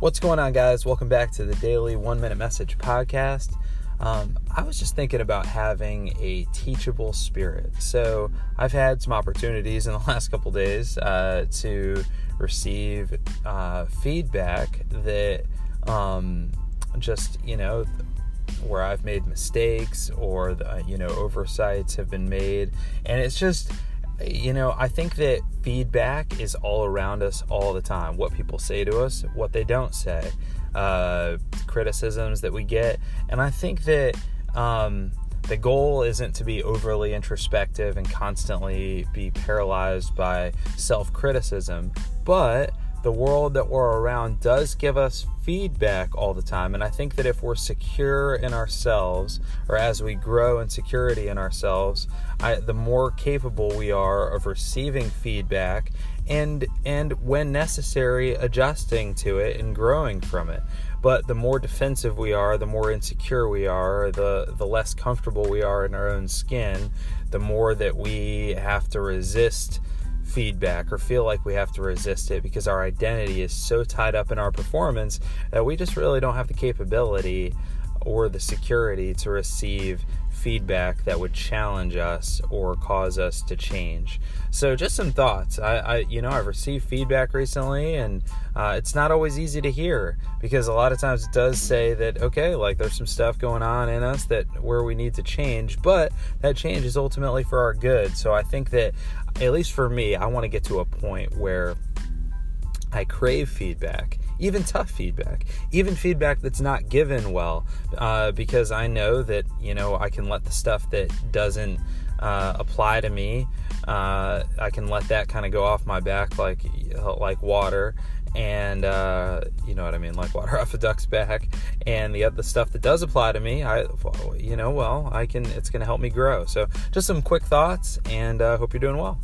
What's going on, guys? Welcome back to the Daily One Minute Message Podcast. Um, I was just thinking about having a teachable spirit. So, I've had some opportunities in the last couple days uh, to receive uh, feedback that um, just, you know, where I've made mistakes or, the, you know, oversights have been made. And it's just, you know, I think that feedback is all around us all the time. What people say to us, what they don't say, uh, criticisms that we get. And I think that um, the goal isn't to be overly introspective and constantly be paralyzed by self criticism, but the world that we're around does give us feedback all the time. And I think that if we're secure in ourselves, or as we grow in security in ourselves, I, the more capable we are of receiving feedback and and when necessary adjusting to it and growing from it but the more defensive we are the more insecure we are the the less comfortable we are in our own skin the more that we have to resist feedback or feel like we have to resist it because our identity is so tied up in our performance that we just really don't have the capability or the security to receive feedback that would challenge us or cause us to change. So, just some thoughts. I, I you know, I've received feedback recently, and uh, it's not always easy to hear because a lot of times it does say that okay, like there's some stuff going on in us that where we need to change, but that change is ultimately for our good. So, I think that at least for me, I want to get to a point where I crave feedback, even tough feedback, even feedback that's not given well, uh, because I know that you know I can let the stuff that doesn't uh, apply to me, uh, I can let that kind of go off my back like like water, and uh, you know what I mean, like water off a duck's back. And the other stuff that does apply to me, I you know well I can it's going to help me grow. So just some quick thoughts, and uh, hope you're doing well.